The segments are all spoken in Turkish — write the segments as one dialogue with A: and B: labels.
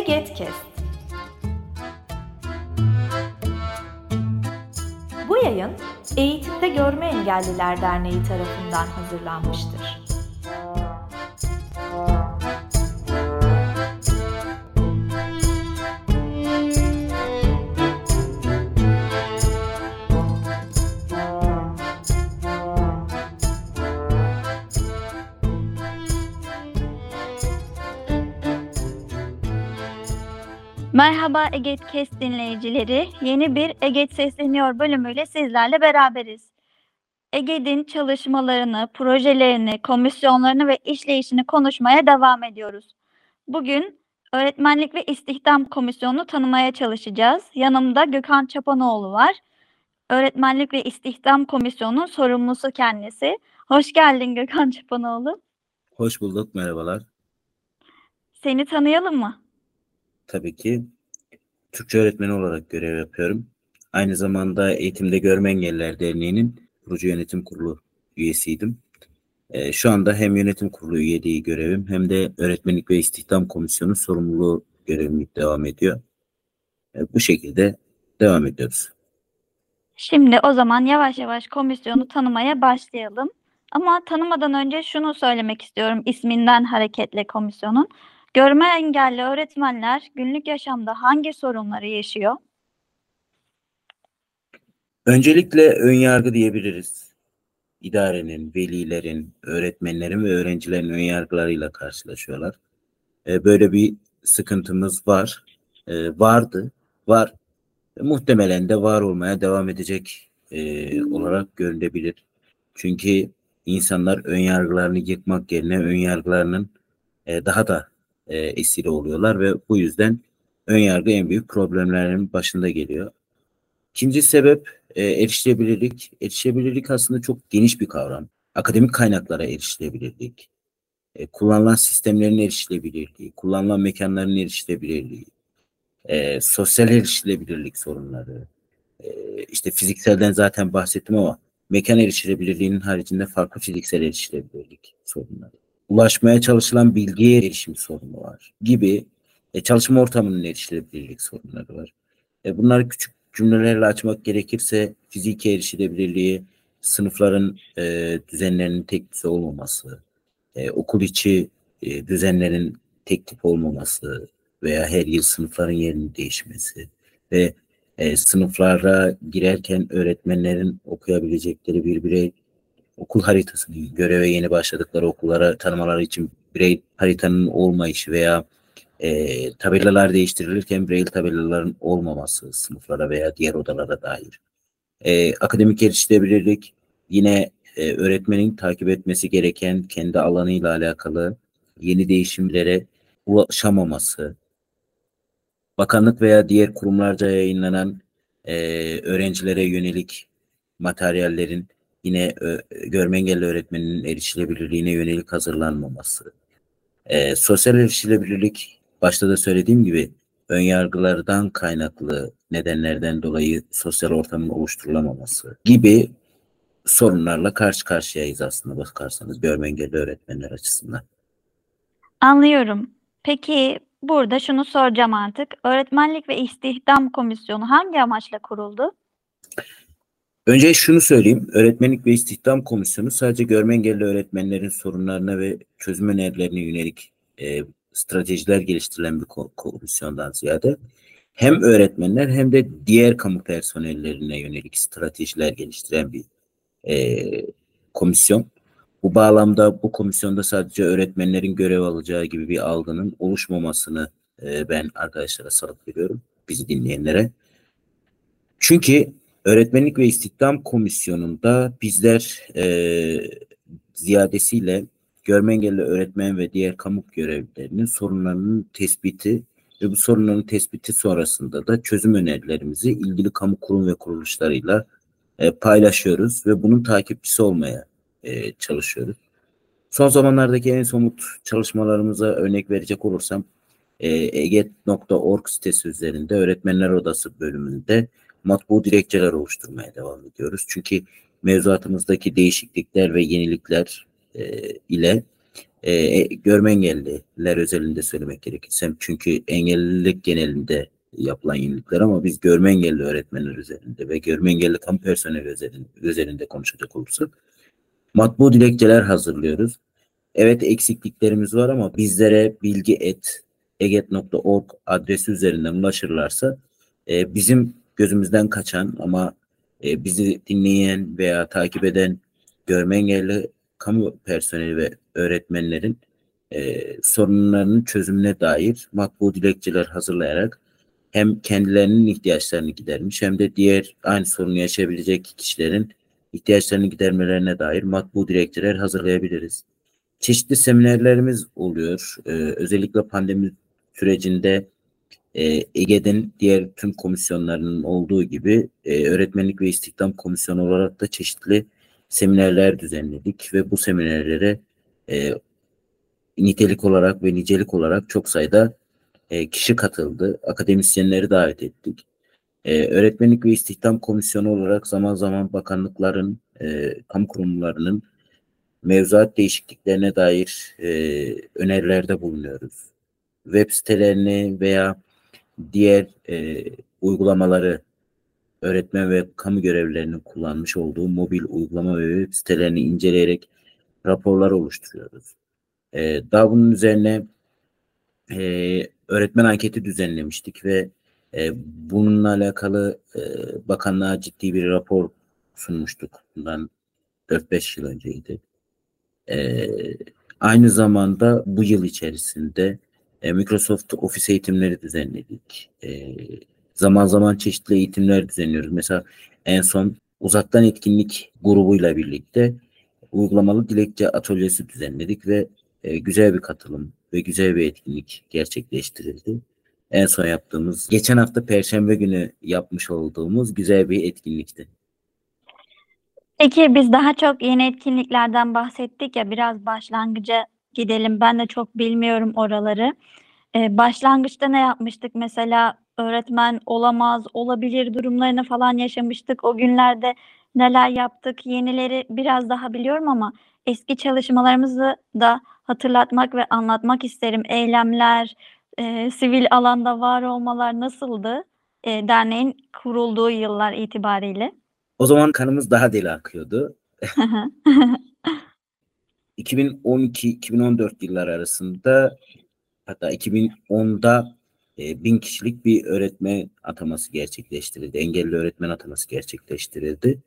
A: Egetkest Bu yayın Eğitimde Görme Engelliler Derneği tarafından hazırlanmıştır.
B: Merhaba Eget Kes dinleyicileri. Yeni bir Eget Sesleniyor bölümüyle sizlerle beraberiz. Eget'in çalışmalarını, projelerini, komisyonlarını ve işleyişini konuşmaya devam ediyoruz. Bugün Öğretmenlik ve İstihdam Komisyonu'nu tanımaya çalışacağız. Yanımda Gökhan Çapanoğlu var. Öğretmenlik ve İstihdam Komisyonu'nun sorumlusu kendisi. Hoş geldin Gökhan Çapanoğlu.
C: Hoş bulduk, merhabalar.
B: Seni tanıyalım mı?
C: Tabii ki Türkçe öğretmeni olarak görev yapıyorum. Aynı zamanda Eğitimde Görme Engelliler Derneği'nin kurucu yönetim kurulu üyesiydim. Ee, şu anda hem yönetim kurulu üyeliği görevim hem de öğretmenlik ve istihdam komisyonu sorumluluğu görevim devam ediyor. Ee, bu şekilde devam ediyoruz.
B: Şimdi o zaman yavaş yavaş komisyonu tanımaya başlayalım. Ama tanımadan önce şunu söylemek istiyorum isminden hareketle komisyonun. Görme engelli öğretmenler günlük yaşamda hangi sorunları yaşıyor?
C: Öncelikle ön yargı diyebiliriz. İdarenin, velilerin, öğretmenlerin ve öğrencilerin ön yargılarıyla karşılaşıyorlar. Ee, böyle bir sıkıntımız var. Ee, vardı, var. Muhtemelen de var olmaya devam edecek e, olarak görülebilir. Çünkü insanlar ön yargılarını yıkmak yerine ön yargılarının e, daha da e, esiri oluyorlar ve bu yüzden ön yargı en büyük problemlerin başında geliyor. İkinci sebep e, erişilebilirlik. Erişilebilirlik aslında çok geniş bir kavram. Akademik kaynaklara erişilebilirlik, e, kullanılan sistemlerin erişilebilirliği, kullanılan mekanların erişilebilirliği, e, sosyal erişilebilirlik sorunları, e, işte fizikselden zaten bahsettim ama mekan erişilebilirliğinin haricinde farklı fiziksel erişilebilirlik sorunları ulaşmaya çalışılan bilgiye erişim sorunu var gibi e, çalışma ortamının erişilebilirlik sorunları var. E, bunları küçük cümlelerle açmak gerekirse fiziki erişilebilirliği, sınıfların e, düzenlerinin tek düze olmaması, e, okul içi e, düzenlerin tek tip olmaması veya her yıl sınıfların yerinin değişmesi ve e, sınıflara girerken öğretmenlerin okuyabilecekleri bir birey okul haritasını göreve yeni başladıkları okullara tanımaları için birey haritanın olmayışı veya e, tabelalar değiştirilirken birey tabelaların olmaması sınıflara veya diğer odalara dair. E, akademik erişilebilirlik yine e, öğretmenin takip etmesi gereken kendi alanıyla alakalı yeni değişimlere ulaşamaması, bakanlık veya diğer kurumlarca yayınlanan e, öğrencilere yönelik materyallerin yine görme engelli öğretmeninin erişilebilirliğine yönelik hazırlanmaması. E, sosyal erişilebilirlik başta da söylediğim gibi ön yargılardan kaynaklı nedenlerden dolayı sosyal ortamın oluşturulamaması gibi sorunlarla karşı karşıyayız aslında bakarsanız görme engelli öğretmenler açısından.
B: Anlıyorum. Peki burada şunu soracağım artık. Öğretmenlik ve İstihdam Komisyonu hangi amaçla kuruldu?
C: Önce şunu söyleyeyim. Öğretmenlik ve İstihdam Komisyonu sadece görme engelli öğretmenlerin sorunlarına ve çözüm önerilerine yönelik e, stratejiler geliştirilen bir komisyondan ziyade hem öğretmenler hem de diğer kamu personellerine yönelik stratejiler geliştiren bir e, komisyon. Bu bağlamda bu komisyonda sadece öğretmenlerin görev alacağı gibi bir algının oluşmamasını e, ben arkadaşlara salık veriyorum, bizi dinleyenlere. Çünkü Öğretmenlik ve İstihdam Komisyonu'nda bizler e, ziyadesiyle görme engelli öğretmen ve diğer kamu görevlilerinin sorunlarının tespiti ve bu sorunların tespiti sonrasında da çözüm önerilerimizi ilgili kamu kurum ve kuruluşlarıyla e, paylaşıyoruz ve bunun takipçisi olmaya e, çalışıyoruz. Son zamanlardaki en somut çalışmalarımıza örnek verecek olursam e, eget.org sitesi üzerinde öğretmenler odası bölümünde matbu dilekçeler oluşturmaya devam ediyoruz. Çünkü mevzuatımızdaki değişiklikler ve yenilikler e, ile e, görme engelliler özelinde söylemek gerekirse çünkü engellilik genelinde yapılan yenilikler ama biz görme engelli öğretmenler üzerinde ve görme engelli kamu personeli üzerinde, üzerinde konuşacak olursak matbu dilekçeler hazırlıyoruz. Evet eksikliklerimiz var ama bizlere bilgi et eget.org adresi üzerinden ulaşırlarsa e, bizim gözümüzden kaçan ama e, bizi dinleyen veya takip eden görme engelli kamu personeli ve öğretmenlerin e, sorunlarının çözümüne dair makbul dilekçeler hazırlayarak hem kendilerinin ihtiyaçlarını gidermiş hem de diğer aynı sorunu yaşayabilecek kişilerin ihtiyaçlarını gidermelerine dair makbul dilekçeler hazırlayabiliriz. Çeşitli seminerlerimiz oluyor. Ee, özellikle pandemi sürecinde e, Ege'den diğer tüm komisyonlarının olduğu gibi e, öğretmenlik ve istihdam komisyonu olarak da çeşitli seminerler düzenledik ve bu seminerlere e, nitelik olarak ve nicelik olarak çok sayıda e, kişi katıldı. Akademisyenleri davet ettik. E, öğretmenlik ve istihdam komisyonu olarak zaman zaman bakanlıkların, e, kamu kurumlarının mevzuat değişikliklerine dair e, önerilerde bulunuyoruz. Web sitelerini veya diğer e, uygulamaları öğretmen ve kamu görevlilerinin kullanmış olduğu mobil uygulama ve web sitelerini inceleyerek raporlar oluşturuyoruz. E, daha bunun üzerine e, öğretmen anketi düzenlemiştik ve e, bununla alakalı e, bakanlığa ciddi bir rapor sunmuştuk. Bundan 4-5 yıl önceydi. E, aynı zamanda bu yıl içerisinde e, Microsoft Office eğitimleri düzenledik. E, zaman zaman çeşitli eğitimler düzenliyoruz. Mesela en son uzaktan etkinlik grubuyla birlikte uygulamalı dilekçe atölyesi düzenledik ve e, güzel bir katılım ve güzel bir etkinlik gerçekleştirildi. En son yaptığımız, geçen hafta Perşembe günü yapmış olduğumuz güzel bir etkinlikti.
B: Peki biz daha çok yeni etkinliklerden bahsettik ya biraz başlangıca gidelim. Ben de çok bilmiyorum oraları. Ee, başlangıçta ne yapmıştık? Mesela öğretmen olamaz, olabilir durumlarını falan yaşamıştık. O günlerde neler yaptık? Yenileri biraz daha biliyorum ama eski çalışmalarımızı da hatırlatmak ve anlatmak isterim. Eylemler, e, sivil alanda var olmalar nasıldı? E, derneğin kurulduğu yıllar itibariyle.
C: O zaman kanımız daha deli akıyordu. 2012-2014 yıllar arasında hatta 2010'da e, bin kişilik bir öğretmen ataması gerçekleştirildi. Engelli öğretmen ataması gerçekleştirildi.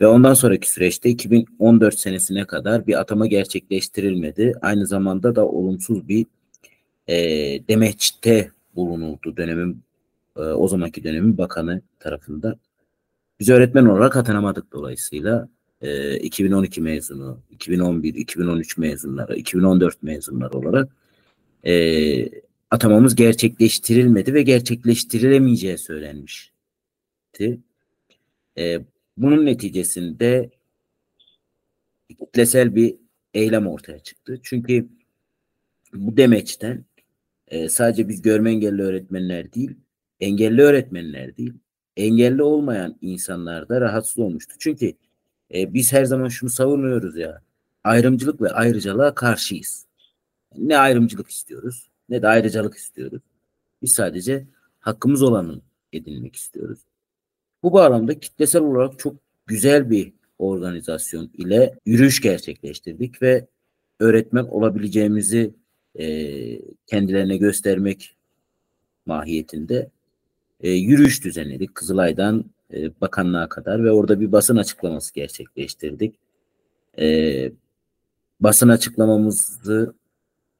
C: Ve ondan sonraki süreçte 2014 senesine kadar bir atama gerçekleştirilmedi. Aynı zamanda da olumsuz bir e, demeçte bulunuldu dönemin e, o zamanki dönemin bakanı tarafından. Biz öğretmen olarak atanamadık dolayısıyla e, 2012 mezunu, 2011, 2013 mezunları, 2014 mezunları olarak e, atamamız gerçekleştirilmedi ve gerçekleştirilemeyeceği söylenmişti. E, bunun neticesinde kitlesel bir eylem ortaya çıktı. Çünkü bu demeçten e, sadece biz görme engelli öğretmenler değil, engelli öğretmenler değil, engelli olmayan insanlar da rahatsız olmuştu. Çünkü e, biz her zaman şunu savunuyoruz ya, ayrımcılık ve ayrıcalığa karşıyız. Ne ayrımcılık istiyoruz, ne de ayrıcalık istiyoruz. Biz sadece hakkımız olanı edinmek istiyoruz. Bu bağlamda kitlesel olarak çok güzel bir organizasyon ile yürüyüş gerçekleştirdik ve öğretmen olabileceğimizi e, kendilerine göstermek mahiyetinde e, yürüyüş düzenledik. Kızılay'dan e, bakanlığa kadar ve orada bir basın açıklaması gerçekleştirdik. E, basın açıklamamızı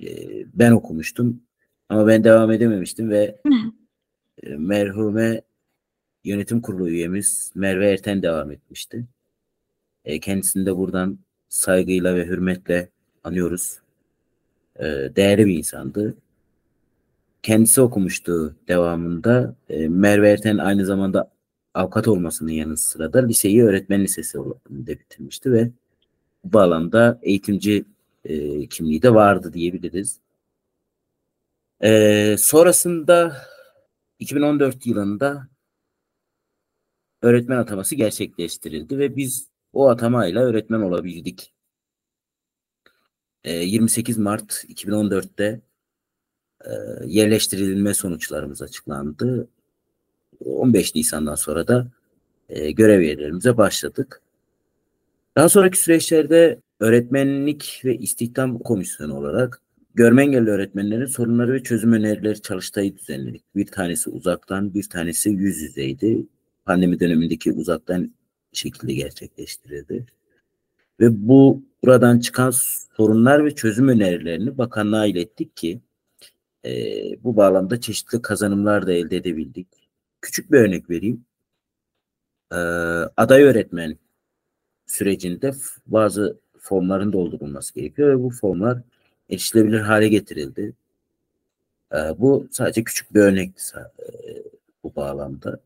C: e, ben okumuştum ama ben devam edememiştim ve e, merhume yönetim kurulu üyemiz Merve Erten devam etmişti. E, kendisini de buradan saygıyla ve hürmetle anıyoruz. E, değerli bir insandı. Kendisi okumuştu devamında. E, Merve Erten aynı zamanda avukat olmasının yanı sıra da liseyi öğretmen lisesi olarak bitirmişti ve bu bağlamda eğitimci e, kimliği de vardı diyebiliriz. E, sonrasında 2014 yılında öğretmen ataması gerçekleştirildi ve biz o atamayla öğretmen olabildik. e, 28 Mart 2014'te e, yerleştirilme sonuçlarımız açıklandı. 15 Nisan'dan sonra da e, görev yerlerimize başladık. Daha sonraki süreçlerde öğretmenlik ve istihdam komisyonu olarak görme engelli öğretmenlerin sorunları ve çözüm önerileri çalıştayı düzenledik. Bir tanesi uzaktan, bir tanesi yüz yüzeydi. Pandemi dönemindeki uzaktan şekilde gerçekleştirildi. Ve bu buradan çıkan sorunlar ve çözüm önerilerini bakanlığa ilettik ki e, bu bağlamda çeşitli kazanımlar da elde edebildik. Küçük bir örnek vereyim. E, aday öğretmen sürecinde bazı formların doldurulması gerekiyor ve bu formlar erişilebilir hale getirildi. E, bu sadece küçük bir örnekti e, bu bağlamda.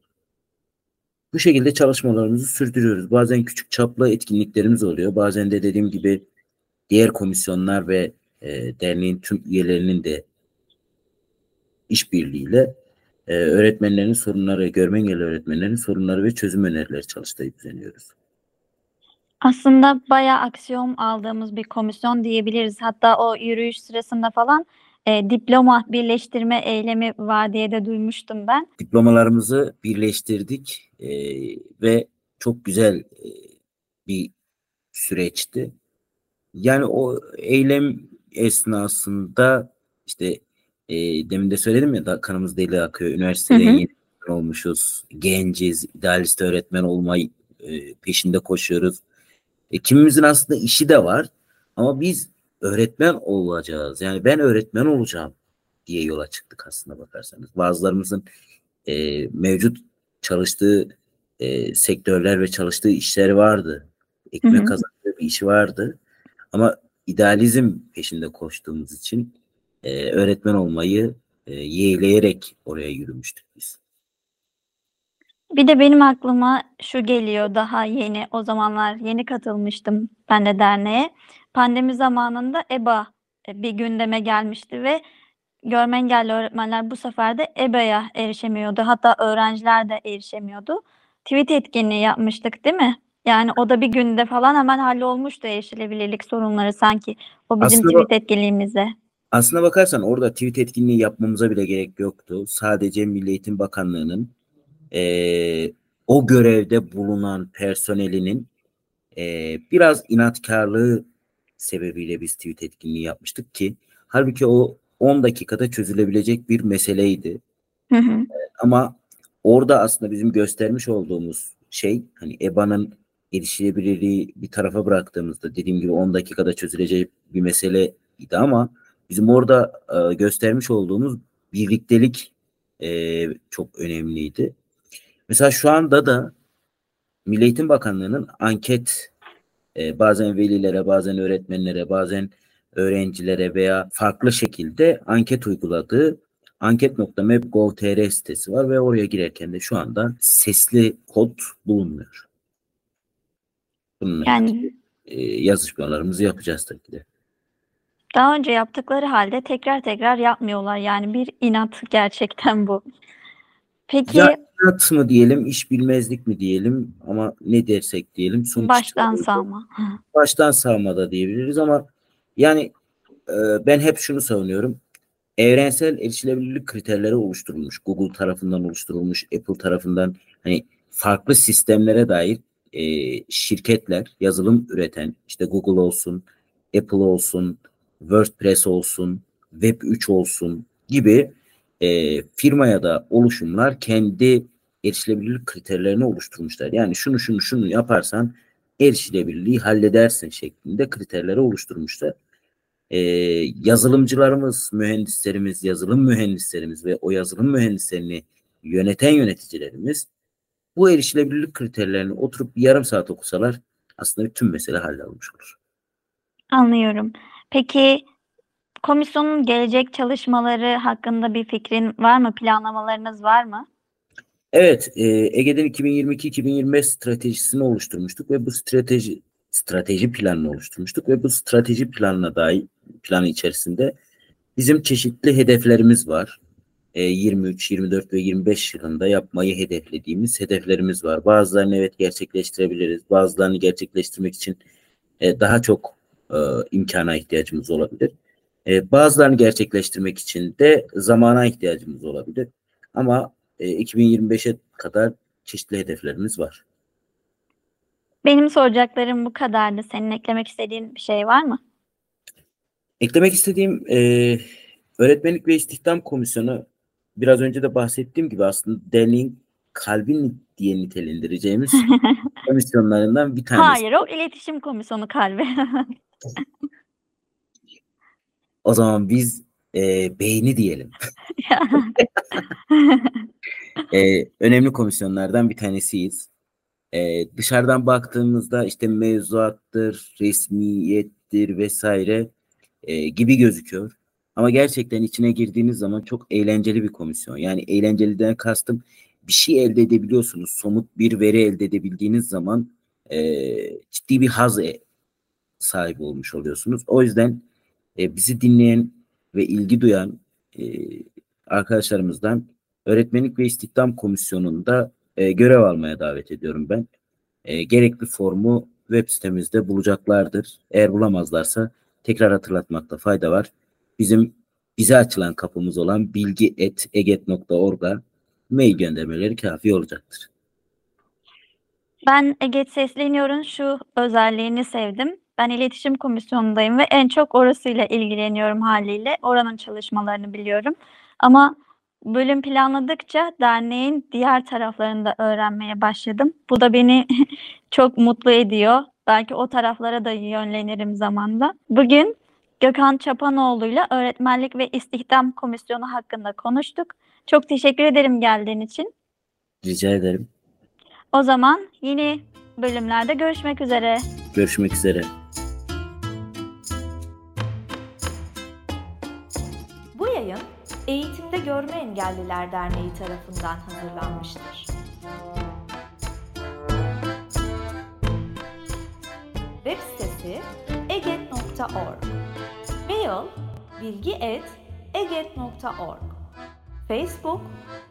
C: Bu şekilde çalışmalarımızı sürdürüyoruz. Bazen küçük çaplı etkinliklerimiz oluyor. Bazen de dediğim gibi diğer komisyonlar ve e, derneğin tüm üyelerinin de işbirliğiyle e, öğretmenlerin sorunları, görme engelli öğretmenlerin sorunları ve çözüm önerileri çalıştayı düzenliyoruz.
B: Aslında bayağı aksiyon aldığımız bir komisyon diyebiliriz. Hatta o yürüyüş sırasında falan e, diploma birleştirme eylemi var diye de duymuştum ben.
C: Diplomalarımızı birleştirdik e, ve çok güzel e, bir süreçti. Yani o eylem esnasında işte e, demin de söyledim ya da kanımız deli akıyor. Üniversitede hı hı. yeni olmuşuz. Genciz, idealist öğretmen olmayı e, peşinde koşuyoruz. E, kimimizin aslında işi de var ama biz öğretmen olacağız. Yani ben öğretmen olacağım diye yola çıktık aslında bakarsanız. Bazılarımızın e, mevcut çalıştığı e, sektörler ve çalıştığı işleri vardı. Ekmek kazandığı bir işi vardı. Ama idealizm peşinde koştuğumuz için e, öğretmen olmayı e, yeğleyerek oraya yürümüştük biz.
B: Bir de benim aklıma şu geliyor daha yeni o zamanlar yeni katılmıştım ben de derneğe. Pandemi zamanında EBA e, bir gündeme gelmişti ve görme engelli öğretmenler bu sefer de EBA'ya erişemiyordu. Hatta öğrenciler de erişemiyordu. Tweet etkinliği yapmıştık değil mi? Yani o da bir günde falan hemen hallolmuştu erişilebilirlik sorunları sanki o bizim
C: Aslında
B: tweet etkinliğimizde.
C: Aslına bakarsan orada tweet etkinliği yapmamıza bile gerek yoktu. Sadece Milli Eğitim Bakanlığı'nın e, o görevde bulunan personelinin e, biraz inatkarlığı sebebiyle biz tweet etkinliği yapmıştık ki halbuki o 10 dakikada çözülebilecek bir meseleydi.
B: Hı hı.
C: Ama orada aslında bizim göstermiş olduğumuz şey hani EBA'nın erişilebilirliği bir tarafa bıraktığımızda dediğim gibi 10 dakikada çözülecek bir meseleydi ama bizim orada e, göstermiş olduğumuz birliktelik e, çok önemliydi. Mesela şu anda da Milli Eğitim Bakanlığı'nın anket e, bazen velilere, bazen öğretmenlere, bazen öğrencilere veya farklı şekilde anket uyguladığı anket.map.gov.tr sitesi var ve oraya girerken de şu anda sesli kod bulunmuyor. Bununla yani e, yazışmalarımızı yapacağız tabii ki de.
B: Daha önce yaptıkları halde tekrar tekrar yapmıyorlar. Yani bir inat gerçekten bu. Peki
C: ya inat mı diyelim, iş bilmezlik mi diyelim ama ne dersek diyelim.
B: Sonuç baştan sağma.
C: Baştan sağma da diyebiliriz ama yani e, ben hep şunu savunuyorum. Evrensel erişilebilirlik kriterleri oluşturulmuş. Google tarafından oluşturulmuş, Apple tarafından hani farklı sistemlere dair e, şirketler, yazılım üreten, işte Google olsun, Apple olsun, WordPress olsun, Web3 olsun gibi e, firmaya da oluşumlar kendi erişilebilirlik kriterlerini oluşturmuşlar. Yani şunu şunu şunu yaparsan erişilebilirliği halledersin şeklinde kriterleri oluşturmuşlar. Ee, yazılımcılarımız, mühendislerimiz, yazılım mühendislerimiz ve o yazılım mühendislerini yöneten yöneticilerimiz bu erişilebilirlik kriterlerini oturup bir yarım saat okusalar aslında tüm mesele hallolmuş olur.
B: Anlıyorum. Peki komisyonun gelecek çalışmaları hakkında bir fikrin var mı? Planlamalarınız var mı?
C: Evet, e, Ege'den 2022-2025 stratejisini oluşturmuştuk ve bu strateji strateji planını oluşturmuştuk ve bu strateji planına dair planı içerisinde bizim çeşitli hedeflerimiz var. E, 23, 24 ve 25 yılında yapmayı hedeflediğimiz hedeflerimiz var. Bazılarını evet gerçekleştirebiliriz. Bazılarını gerçekleştirmek için e, daha çok e, imkana ihtiyacımız olabilir. E, bazılarını gerçekleştirmek için de zamana ihtiyacımız olabilir. Ama e, 2025'e kadar çeşitli hedeflerimiz var.
B: Benim soracaklarım bu kadardı. Senin eklemek istediğin bir şey var mı?
C: Eklemek istediğim e, öğretmenlik ve istihdam komisyonu biraz önce de bahsettiğim gibi aslında derneğin kalbi diye nitelendireceğimiz komisyonlarından bir tanesi.
B: Hayır, o iletişim komisyonu kalbi.
C: O zaman biz e, beyni diyelim. E, önemli komisyonlardan bir tanesiyiz. E, dışarıdan baktığımızda işte mevzuattır, resmiyettir vesaire e, gibi gözüküyor. Ama gerçekten içine girdiğiniz zaman çok eğlenceli bir komisyon. Yani eğlenceliden kastım bir şey elde edebiliyorsunuz. Somut bir veri elde edebildiğiniz zaman e, ciddi bir haz sahibi olmuş oluyorsunuz. O yüzden e, bizi dinleyen ve ilgi duyan e, arkadaşlarımızdan Öğretmenlik ve İstihdam Komisyonu'nda e, görev almaya davet ediyorum ben. E, gerekli formu web sitemizde bulacaklardır. Eğer bulamazlarsa tekrar hatırlatmakta fayda var. Bizim bize açılan kapımız olan bilgi.eget.org'a mail göndermeleri kafi olacaktır.
B: Ben Eget Sesleniyor'un şu özelliğini sevdim. Ben iletişim komisyonundayım ve en çok orasıyla ilgileniyorum haliyle. Oranın çalışmalarını biliyorum. Ama bölüm planladıkça derneğin diğer taraflarını da öğrenmeye başladım. Bu da beni çok mutlu ediyor. Belki o taraflara da yönlenirim zamanla. Bugün Gökhan Çapanoğlu'yla Öğretmenlik ve İstihdam Komisyonu hakkında konuştuk. Çok teşekkür ederim geldiğin için.
C: Rica ederim.
B: O zaman yeni bölümlerde görüşmek üzere.
C: Görüşmek üzere.
A: Görme Engelliler Derneği tarafından hazırlanmıştır. Web sitesi eget.org Mail bilgi.eget.org Facebook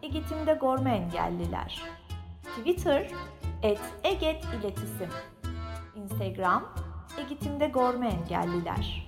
A: Eğitimde Görme Engelliler. Twitter et Eget İletisim. Instagram Eğitimde Görme Engelliler